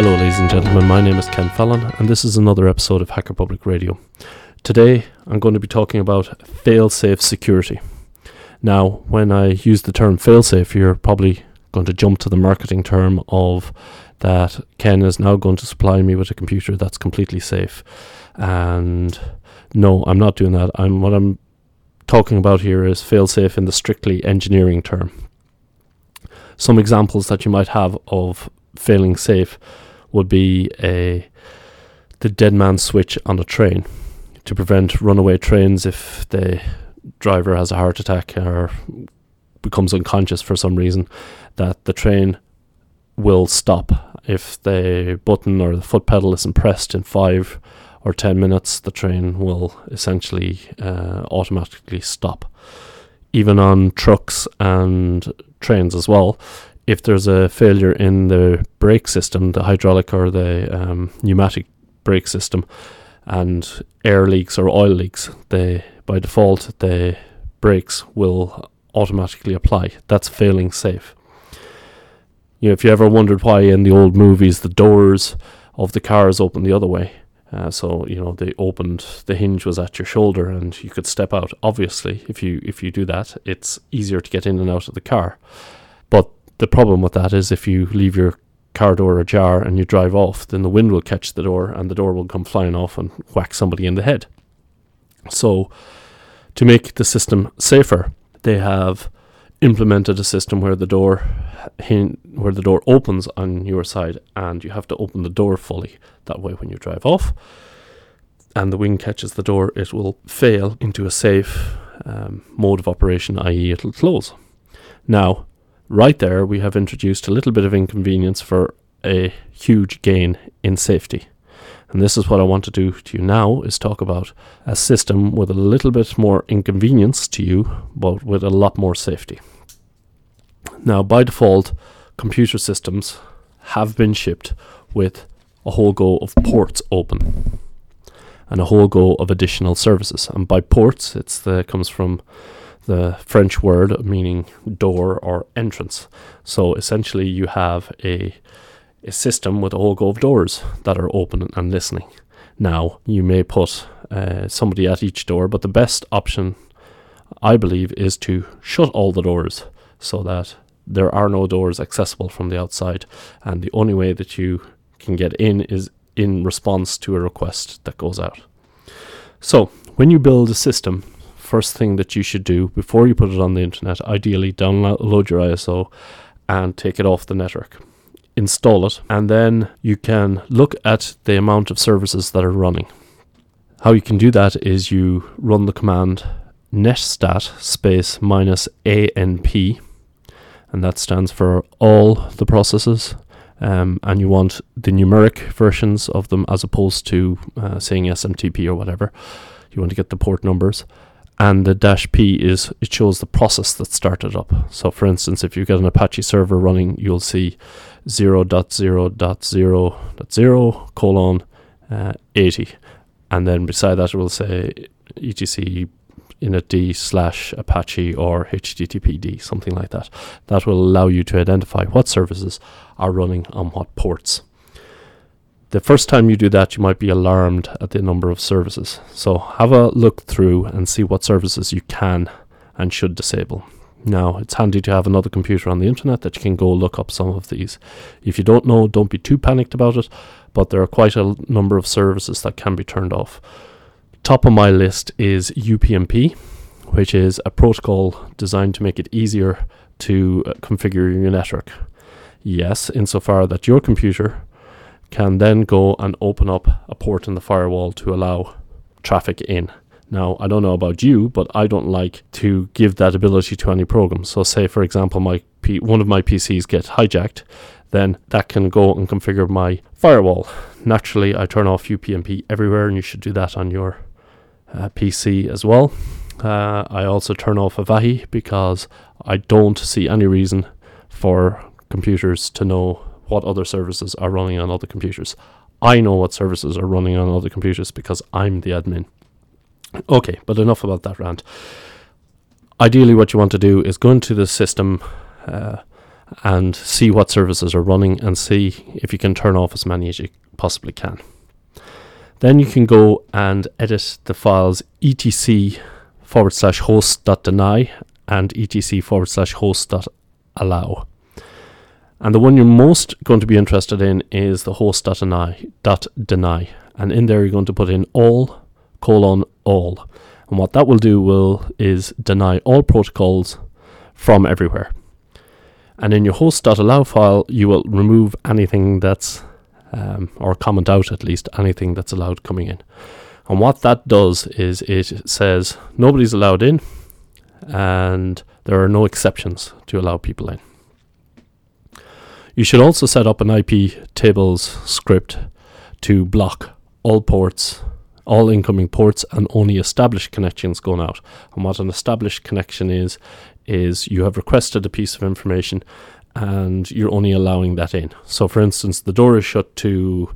Hello, ladies and gentlemen. My name is Ken Fallon, and this is another episode of Hacker Public Radio. Today, I'm going to be talking about fail-safe security. Now, when I use the term fail-safe, you're probably going to jump to the marketing term of that Ken is now going to supply me with a computer that's completely safe. And no, I'm not doing that. I'm what I'm talking about here is fail-safe in the strictly engineering term. Some examples that you might have of failing safe would be a the dead man switch on a train to prevent runaway trains if the driver has a heart attack or becomes unconscious for some reason that the train will stop. If the button or the foot pedal isn't pressed in 5 or 10 minutes the train will essentially uh, automatically stop. Even on trucks and trains as well if there's a failure in the brake system, the hydraulic or the um, pneumatic brake system, and air leaks or oil leaks, they by default the brakes will automatically apply. That's failing safe. You know, if you ever wondered why in the old movies the doors of the cars open the other way, uh, so you know they opened the hinge was at your shoulder and you could step out. Obviously, if you if you do that, it's easier to get in and out of the car. The problem with that is if you leave your car door ajar and you drive off, then the wind will catch the door and the door will come flying off and whack somebody in the head. So, to make the system safer, they have implemented a system where the door where the door opens on your side and you have to open the door fully. That way, when you drive off and the wind catches the door, it will fail into a safe um, mode of operation, i.e., it'll close. Now, right there we have introduced a little bit of inconvenience for a huge gain in safety. And this is what I want to do to you now is talk about a system with a little bit more inconvenience to you, but with a lot more safety. Now, by default, computer systems have been shipped with a whole go of ports open and a whole go of additional services. And by ports, it's the comes from the French word meaning door or entrance. So essentially, you have a a system with a whole go of doors that are open and listening. Now, you may put uh, somebody at each door, but the best option, I believe, is to shut all the doors so that there are no doors accessible from the outside, and the only way that you can get in is in response to a request that goes out. So, when you build a system first thing that you should do before you put it on the internet. Ideally, download your ISO and take it off the network. Install it, and then you can look at the amount of services that are running. How you can do that is you run the command netstat space minus ANP, and that stands for all the processes. Um, and you want the numeric versions of them as opposed to uh, saying SMTP or whatever. You want to get the port numbers and the dash p is it shows the process that started up. So, for instance, if you've got an Apache server running, you'll see 0.0.0.0 colon uh, 80, and then beside that it will say etc initd slash Apache or HTTPD, something like that. That will allow you to identify what services are running on what ports the first time you do that, you might be alarmed at the number of services. So have a look through and see what services you can and should disable. Now, it's handy to have another computer on the internet that you can go look up some of these. If you don't know, don't be too panicked about it, but there are quite a number of services that can be turned off. Top of my list is UPnP, which is a protocol designed to make it easier to uh, configure your network. Yes, insofar that your computer can then go and open up a port in the firewall to allow traffic in. Now, I don't know about you, but I don't like to give that ability to any program. So, say for example, my P- one of my PCs gets hijacked, then that can go and configure my firewall. Naturally, I turn off UPnP everywhere, and you should do that on your uh, PC as well. Uh, I also turn off Avahi because I don't see any reason for computers to know what other services are running on other computers. I know what services are running on other computers because I'm the admin. Okay, but enough about that rant. Ideally, what you want to do is go into the system uh, and see what services are running and see if you can turn off as many as you possibly can. Then you can go and edit the files etc forward slash host dot deny and etc forward slash host dot allow. And the one you're most going to be interested in is the host dot deny, dot deny. And in there you're going to put in all colon all. And what that will do will is deny all protocols from everywhere. And in your host.allow file, you will remove anything that's, um, or comment out at least, anything that's allowed coming in. And what that does is it says nobody's allowed in and there are no exceptions to allow people in. You should also set up an IP tables script to block all ports, all incoming ports, and only established connections going out. And what an established connection is, is you have requested a piece of information and you're only allowing that in. So, for instance, the door is shut to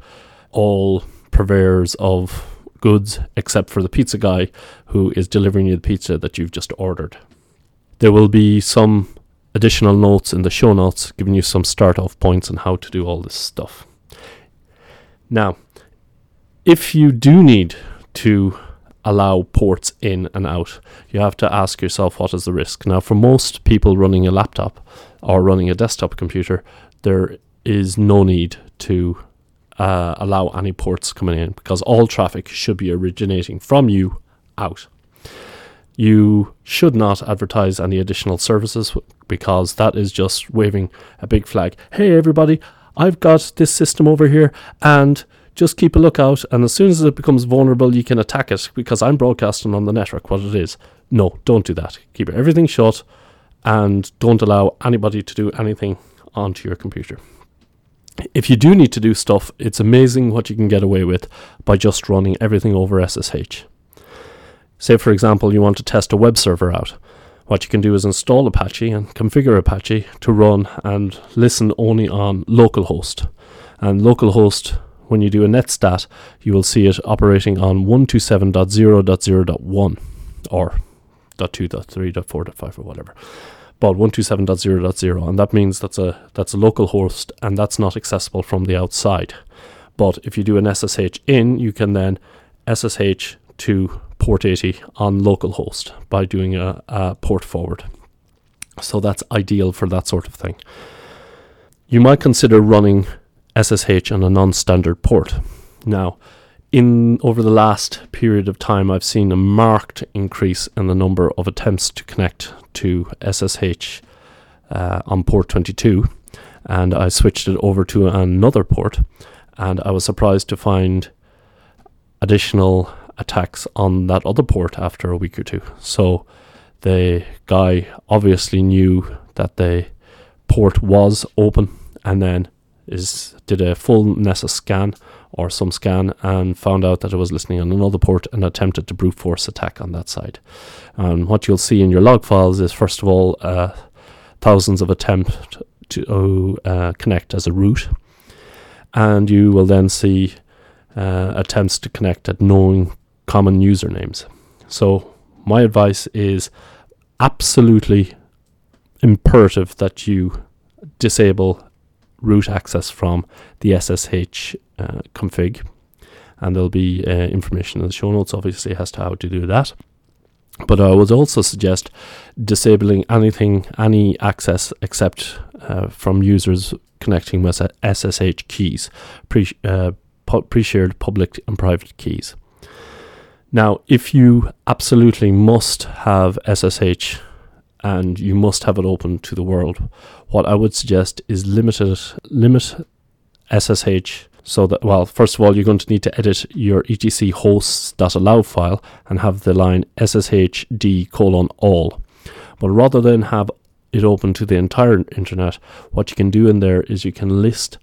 all purveyors of goods except for the pizza guy who is delivering you the pizza that you've just ordered. There will be some additional notes in the show notes giving you some start off points on how to do all this stuff. Now, if you do need to allow ports in and out, you have to ask yourself what is the risk. Now, for most people running a laptop or running a desktop computer, there is no need to uh, allow any ports coming in because all traffic should be originating from you out. You should not advertise any additional services because that is just waving a big flag. Hey, everybody, I've got this system over here and just keep a lookout. And as soon as it becomes vulnerable, you can attack it because I'm broadcasting on the network what it is. No, don't do that. Keep everything shut and don't allow anybody to do anything onto your computer. If you do need to do stuff, it's amazing what you can get away with by just running everything over SSH. Say, for example, you want to test a web server out. What you can do is install Apache and configure Apache to run and listen only on localhost. And localhost, when you do a netstat, you will see it operating on 127.0.0.1 or .2.3.4.5 or whatever. But 127.0.0 and that means that's a that's a local host and that's not accessible from the outside. But if you do an SSH in, you can then SSH to port 80 on localhost by doing a, a port forward. So that's ideal for that sort of thing. You might consider running SSH on a non-standard port. Now, in over the last period of time, I've seen a marked increase in the number of attempts to connect to SSH uh, on port 22, and I switched it over to another port, and I was surprised to find additional attacks on that other port after a week or two. So the guy obviously knew that the port was open and then is did a full Nessus scan or some scan and found out that it was listening on another port and attempted to brute force attack on that side. And what you'll see in your log files is first of all uh, thousands of attempts to uh, connect as a root, and you will then see uh, attempts to connect at knowing common usernames. So, my advice is absolutely imperative that you disable root access from the SSH uh, config. And there'll be uh, information in the show notes, obviously, as to how to do that. But I would also suggest disabling anything, any access except uh, from users connecting with SSH keys, pre, uh, pre shared public and private keys. Now, if you absolutely must have SSH and you must have it open to the world, what I would suggest is limit it, limit SSH so that well, first of all, you're going to need to edit your etc hosts.allow file and have the line sshd colon all. But rather than have it open to the entire internet, what you can do in there is you can list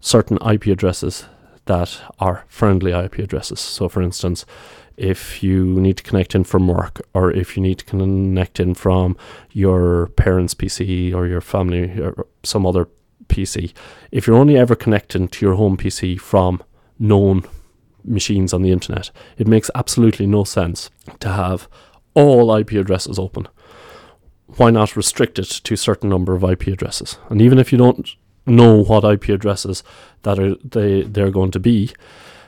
certain IP addresses that are friendly IP addresses. So, for instance, if you need to connect in from work or if you need to connect in from your parents' PC or your family or some other PC, if you're only ever connecting to your home PC from known machines on the internet, it makes absolutely no sense to have all IP addresses open. why not restrict it to a certain number of IP addresses? And even if you don't know what IP addresses that are they they're going to be,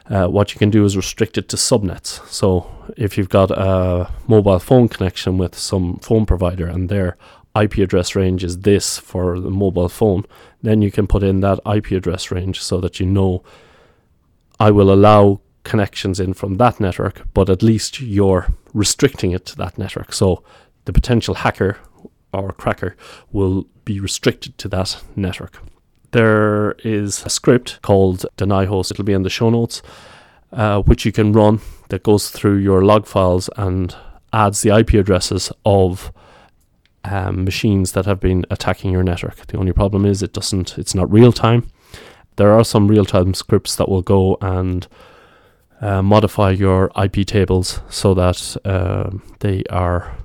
uh, what you can do is restrict it to subnets. So if you've got a mobile phone connection with some phone provider and their IP address range is this for the mobile phone, then you can put in that IP address range so that you know I will allow connections in from that network, but at least you're restricting it to that network. So the potential hacker or cracker will be restricted to that network. There is a script called deny host, it'll be in the show notes, uh, which you can run that goes through your log files and adds the IP addresses of um, machines that have been attacking your network. The only problem is it doesn't, it's not real time. There are some real time scripts that will go and uh, modify your IP tables so that uh, they are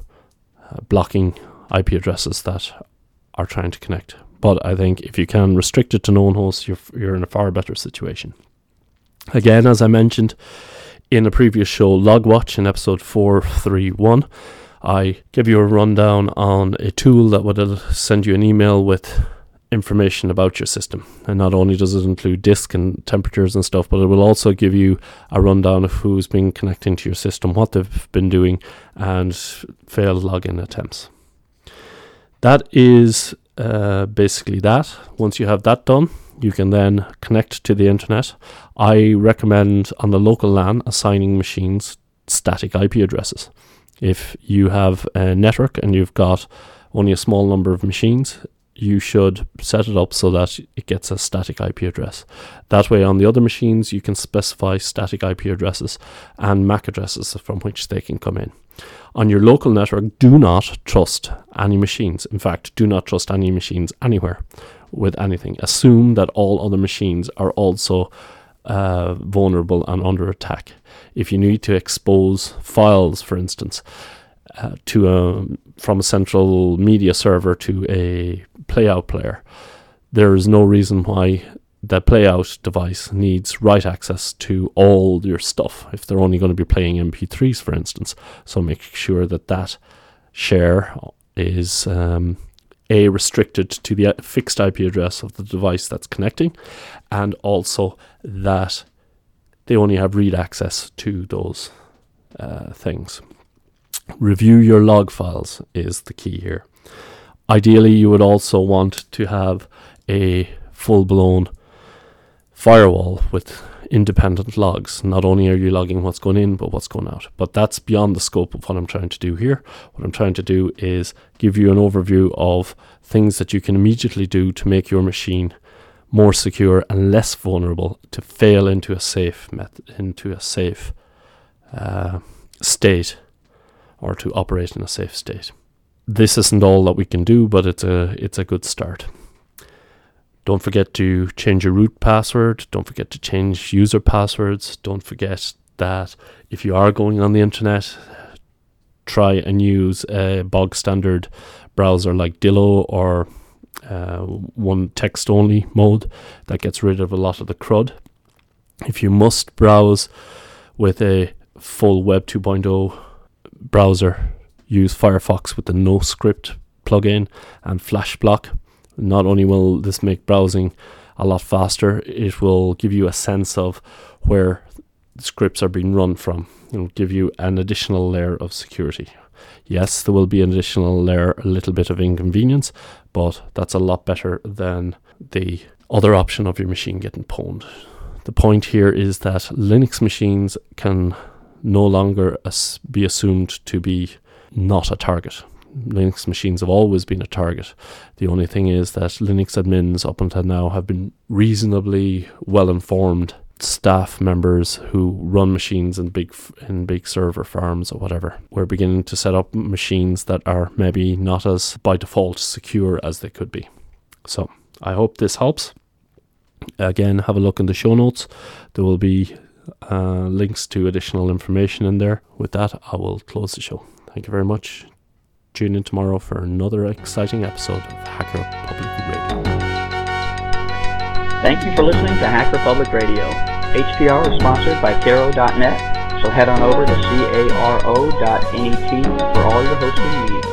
uh, blocking IP addresses that are trying to connect. But I think if you can restrict it to known hosts, you're, you're in a far better situation. Again, as I mentioned in a previous show, Logwatch in episode 431, I give you a rundown on a tool that would send you an email with information about your system. And not only does it include disk and temperatures and stuff, but it will also give you a rundown of who's been connecting to your system, what they've been doing, and failed login attempts. That is uh, basically that. Once you have that done, you can then connect to the internet. I recommend on the local LAN assigning machines static IP addresses. If you have a network and you've got only a small number of machines, you should set it up so that it gets a static IP address. That way, on the other machines, you can specify static IP addresses and MAC addresses from which they can come in. On your local network, do not trust any machines. In fact, do not trust any machines anywhere with anything. Assume that all other machines are also uh, vulnerable and under attack. If you need to expose files, for instance, uh, to a from a central media server to a playout player, there is no reason why that playout device needs write access to all your stuff if they're only going to be playing MP3s, for instance. So make sure that that share is um, a restricted to the fixed IP address of the device that's connecting, and also that they only have read access to those uh, things. Review your log files is the key here. Ideally, you would also want to have a full blown firewall with independent logs. Not only are you logging what's going in, but what's going out. But that's beyond the scope of what I'm trying to do here. What I'm trying to do is give you an overview of things that you can immediately do to make your machine more secure and less vulnerable to fail into a safe into a safe uh, state or to operate in a safe state. This isn't all that we can do, but it's a it's a good start. Don't forget to change your root password. Don't forget to change user passwords. Don't forget that if you are going on the internet, try and use a bog standard browser like Dillo or uh, one text only mode that gets rid of a lot of the CRUD. If you must browse with a full Web 2.0 browser, use Firefox with the NoScript plugin and FlashBlock not only will this make browsing a lot faster, it will give you a sense of where scripts are being run from. It will give you an additional layer of security. Yes, there will be an additional layer, a little bit of inconvenience, but that's a lot better than the other option of your machine getting pwned. The point here is that Linux machines can no longer as- be assumed to be not a target. Linux machines have always been a target. The only thing is that Linux admins up until now have been reasonably well informed staff members who run machines in big in big server farms or whatever. We're beginning to set up machines that are maybe not as by default secure as they could be. So I hope this helps. Again, have a look in the show notes. There will be uh, links to additional information in there. With that, I will close the show. Thank you very much. Tune in tomorrow for another exciting episode of Hacker Public Radio. Thank you for listening to Hacker Public Radio. HPR is sponsored by Caro.net, so head on over to caro.net for all your hosting needs.